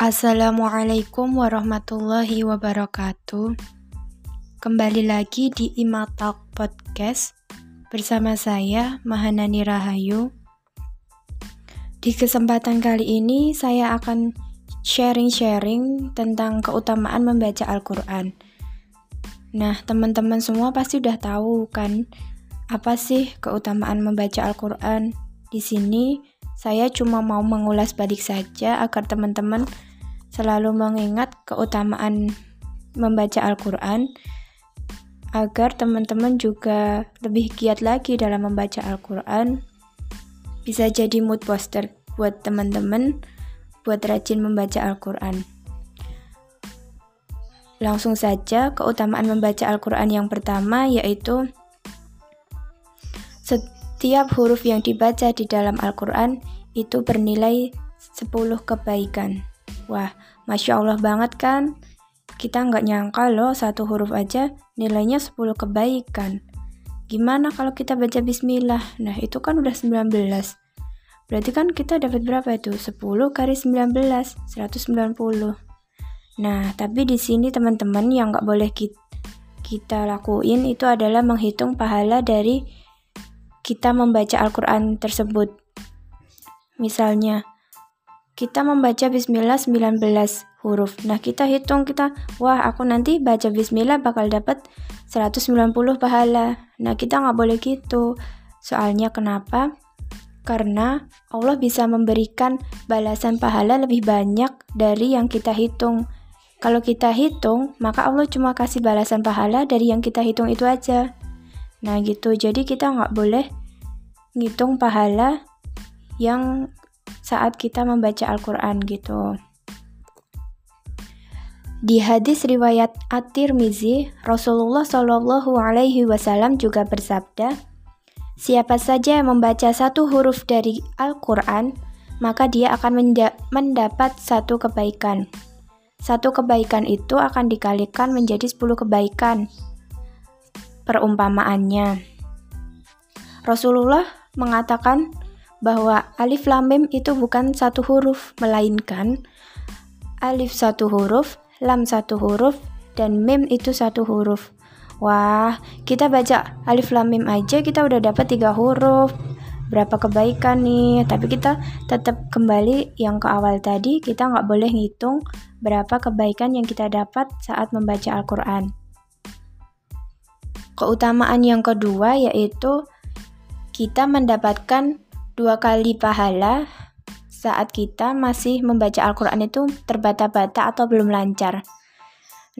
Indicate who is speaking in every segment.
Speaker 1: Assalamualaikum warahmatullahi wabarakatuh. Kembali lagi di Imatalk Podcast bersama saya Mahanani Rahayu. Di kesempatan kali ini saya akan sharing-sharing tentang keutamaan membaca Al-Qur'an. Nah, teman-teman semua pasti udah tahu kan apa sih keutamaan membaca Al-Qur'an? Di sini saya cuma mau mengulas balik saja agar teman-teman selalu mengingat keutamaan membaca Al-Quran agar teman-teman juga lebih giat lagi dalam membaca Al-Quran. Bisa jadi mood poster buat teman-teman buat rajin membaca Al-Quran. Langsung saja keutamaan membaca Al-Quran yang pertama yaitu setiap huruf yang dibaca di dalam Al-Quran itu bernilai 10 kebaikan Wah, Masya Allah banget kan? Kita nggak nyangka loh satu huruf aja nilainya 10 kebaikan. Gimana kalau kita baca bismillah? Nah, itu kan udah 19. Berarti kan kita dapat berapa itu? 10 kali 19, 190. Nah, tapi di sini teman-teman yang nggak boleh kita, kita lakuin itu adalah menghitung pahala dari kita membaca Al-Quran tersebut. Misalnya, kita membaca bismillah 19 huruf. Nah, kita hitung kita, wah aku nanti baca bismillah bakal dapat 190 pahala. Nah, kita nggak boleh gitu. Soalnya kenapa? Karena Allah bisa memberikan balasan pahala lebih banyak dari yang kita hitung. Kalau kita hitung, maka Allah cuma kasih balasan pahala dari yang kita hitung itu aja. Nah gitu, jadi kita nggak boleh ngitung pahala yang saat kita membaca Al-Quran gitu. Di hadis riwayat At-Tirmizi, Rasulullah Shallallahu Alaihi Wasallam juga bersabda, "Siapa saja yang membaca satu huruf dari Al-Quran, maka dia akan mendapat satu kebaikan. Satu kebaikan itu akan dikalikan menjadi sepuluh kebaikan." Perumpamaannya, Rasulullah mengatakan, bahwa alif lam mim itu bukan satu huruf, melainkan alif satu huruf, lam satu huruf, dan mim itu satu huruf. Wah, kita baca alif lam mim aja kita udah dapat tiga huruf. Berapa kebaikan nih, tapi kita tetap kembali yang ke awal tadi, kita nggak boleh ngitung berapa kebaikan yang kita dapat saat membaca Al-Quran. Keutamaan yang kedua yaitu kita mendapatkan dua kali pahala saat kita masih membaca Al-Quran itu terbata-bata atau belum lancar.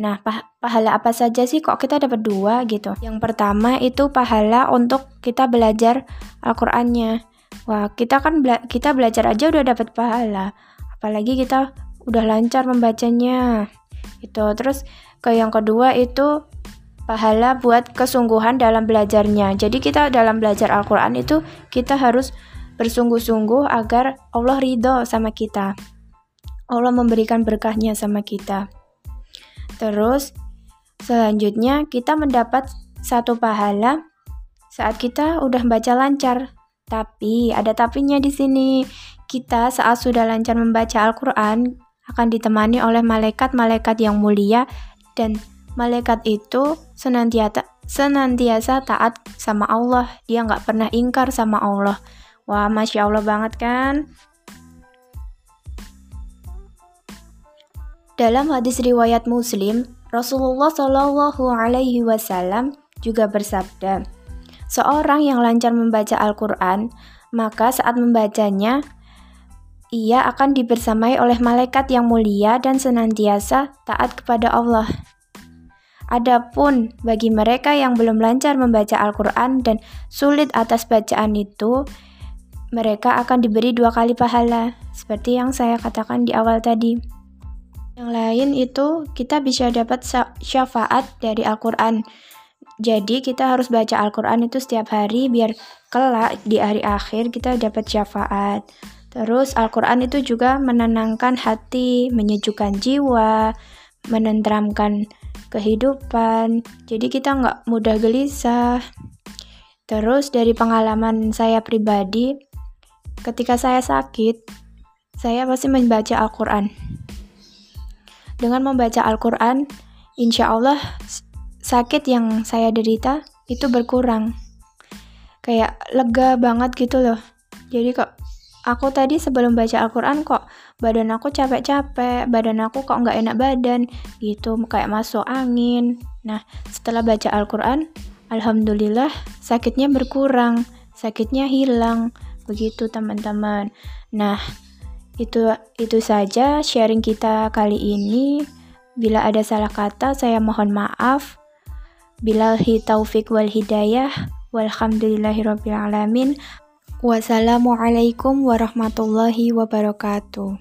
Speaker 1: Nah, pah pahala apa saja sih kok kita dapat dua gitu? Yang pertama itu pahala untuk kita belajar Al-Qur'annya. Wah, kita kan bela kita belajar aja udah dapat pahala. Apalagi kita udah lancar membacanya. Itu terus ke yang kedua itu pahala buat kesungguhan dalam belajarnya. Jadi kita dalam belajar Al-Qur'an itu kita harus bersungguh-sungguh agar Allah ridho sama kita. Allah memberikan berkahnya sama kita. Terus selanjutnya kita mendapat satu pahala saat kita udah baca lancar. Tapi ada tapinya di sini. Kita saat sudah lancar membaca Al-Qur'an akan ditemani oleh malaikat-malaikat yang mulia dan malaikat itu senantiasa senantiasa taat sama Allah. Dia nggak pernah ingkar sama Allah. Wah, masya Allah banget kan? Dalam hadis riwayat Muslim, Rasulullah Shallallahu Alaihi Wasallam juga bersabda, seorang yang lancar membaca Al-Quran, maka saat membacanya, ia akan dibersamai oleh malaikat yang mulia dan senantiasa taat kepada Allah. Adapun bagi mereka yang belum lancar membaca Al-Quran dan sulit atas bacaan itu, mereka akan diberi dua kali pahala, seperti yang saya katakan di awal tadi. Yang lain itu kita bisa dapat syafaat dari Al-Quran. Jadi kita harus baca Al-Quran itu setiap hari biar kelak di hari akhir kita dapat syafaat. Terus Al-Quran itu juga menenangkan hati, menyejukkan jiwa, menenteramkan kehidupan. Jadi kita nggak mudah gelisah. Terus dari pengalaman saya pribadi, Ketika saya sakit, saya pasti membaca Al-Quran. Dengan membaca Al-Quran, insya Allah sakit yang saya derita itu berkurang. Kayak lega banget gitu loh. Jadi kok aku tadi sebelum baca Al-Quran kok badan aku capek-capek, badan aku kok nggak enak badan gitu, kayak masuk angin. Nah, setelah baca Al-Quran, Alhamdulillah sakitnya berkurang, sakitnya hilang, begitu teman-teman. Nah, itu itu saja sharing kita kali ini. Bila ada salah kata, saya mohon maaf. Bilalhi taufik wal hidayah. Walhamdulillahirrabbilalamin. Wassalamualaikum warahmatullahi wabarakatuh.